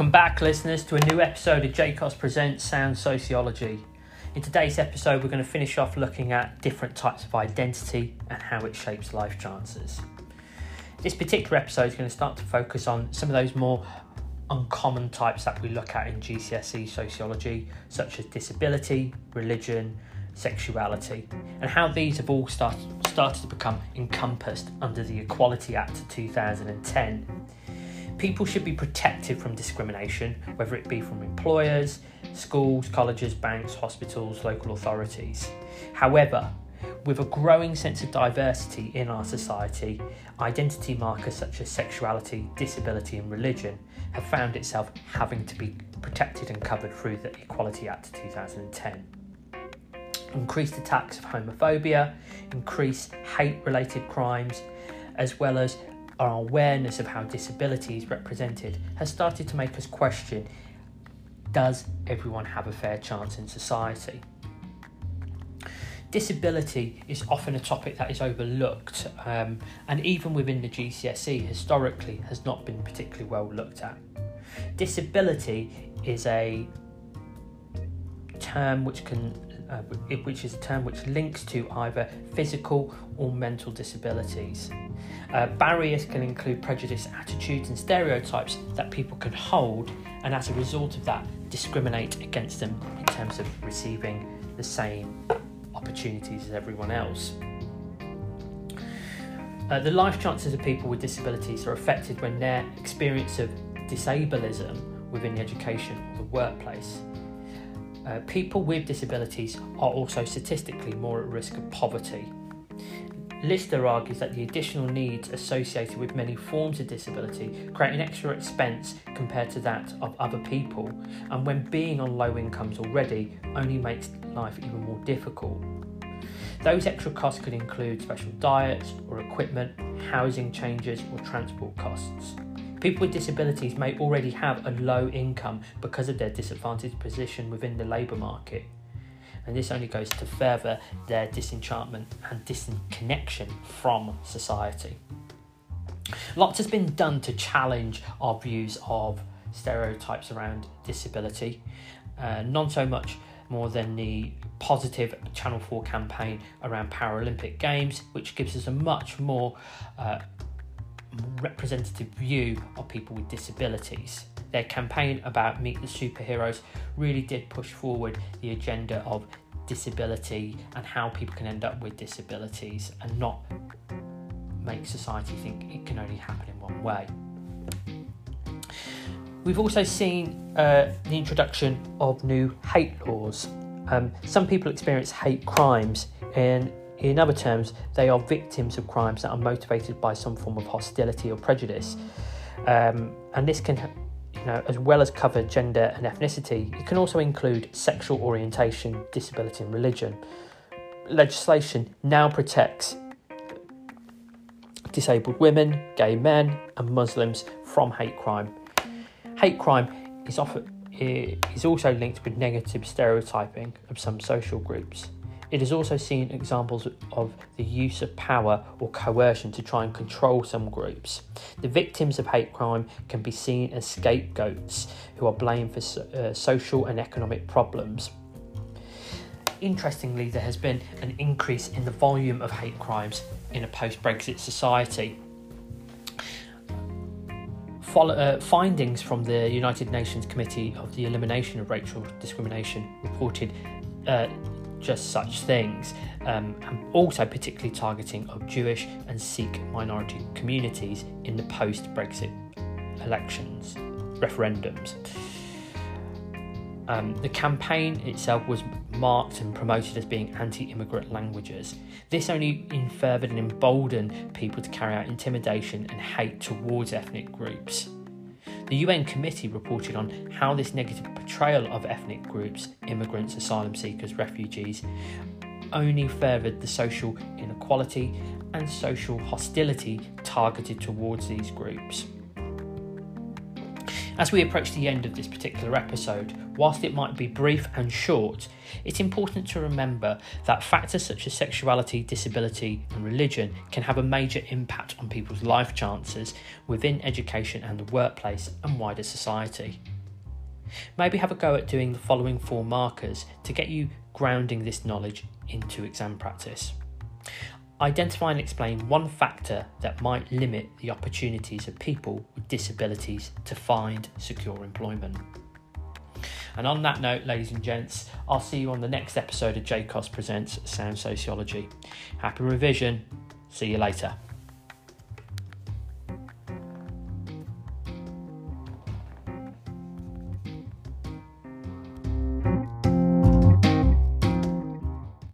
Welcome back, listeners, to a new episode of JCOS Presents Sound Sociology. In today's episode, we're going to finish off looking at different types of identity and how it shapes life chances. This particular episode is going to start to focus on some of those more uncommon types that we look at in GCSE sociology, such as disability, religion, sexuality, and how these have all start, started to become encompassed under the Equality Act of 2010 people should be protected from discrimination, whether it be from employers, schools, colleges, banks, hospitals, local authorities. However, with a growing sense of diversity in our society, identity markers such as sexuality, disability, and religion have found itself having to be protected and covered through the Equality Act 2010. Increased attacks of homophobia, increased hate related crimes, as well as our awareness of how disability is represented has started to make us question does everyone have a fair chance in society? Disability is often a topic that is overlooked, um, and even within the GCSE, historically, has not been particularly well looked at. Disability is a term which can uh, which is a term which links to either physical or mental disabilities. Uh, barriers can include prejudice, attitudes, and stereotypes that people can hold, and as a result of that, discriminate against them in terms of receiving the same opportunities as everyone else. Uh, the life chances of people with disabilities are affected when their experience of disableism within the education or the workplace uh, people with disabilities are also statistically more at risk of poverty. Lister argues that the additional needs associated with many forms of disability create an extra expense compared to that of other people, and when being on low incomes already, only makes life even more difficult. Those extra costs could include special diets or equipment, housing changes, or transport costs. People with disabilities may already have a low income because of their disadvantaged position within the labour market. And this only goes to further their disenchantment and disconnection from society. Lots has been done to challenge our views of stereotypes around disability, uh, not so much more than the positive Channel 4 campaign around Paralympic Games, which gives us a much more uh, representative view of people with disabilities. Their campaign about Meet the Superheroes really did push forward the agenda of disability and how people can end up with disabilities and not make society think it can only happen in one way. We've also seen uh, the introduction of new hate laws. Um, some people experience hate crimes, and in other terms, they are victims of crimes that are motivated by some form of hostility or prejudice. Um, and this can, you know, as well as cover gender and ethnicity, it can also include sexual orientation, disability, and religion. Legislation now protects disabled women, gay men, and Muslims from hate crime. Hate crime is often is also linked with negative stereotyping of some social groups. It has also seen examples of the use of power or coercion to try and control some groups. The victims of hate crime can be seen as scapegoats who are blamed for uh, social and economic problems. Interestingly, there has been an increase in the volume of hate crimes in a post Brexit society. Follow, uh, findings from the United Nations Committee of the Elimination of Racial Discrimination reported uh, just such things, um, and also particularly targeting of Jewish and Sikh minority communities in the post Brexit elections, referendums. Um, the campaign itself was marked and promoted as being anti immigrant languages. This only furthered and emboldened people to carry out intimidation and hate towards ethnic groups. The UN committee reported on how this negative portrayal of ethnic groups, immigrants, asylum seekers, refugees, only furthered the social inequality and social hostility targeted towards these groups. As we approach the end of this particular episode, whilst it might be brief and short, it's important to remember that factors such as sexuality, disability, and religion can have a major impact on people's life chances within education and the workplace and wider society. Maybe have a go at doing the following four markers to get you grounding this knowledge into exam practice. Identify and explain one factor that might limit the opportunities of people with disabilities to find secure employment. And on that note, ladies and gents, I'll see you on the next episode of JCOS Presents Sound Sociology. Happy revision. See you later.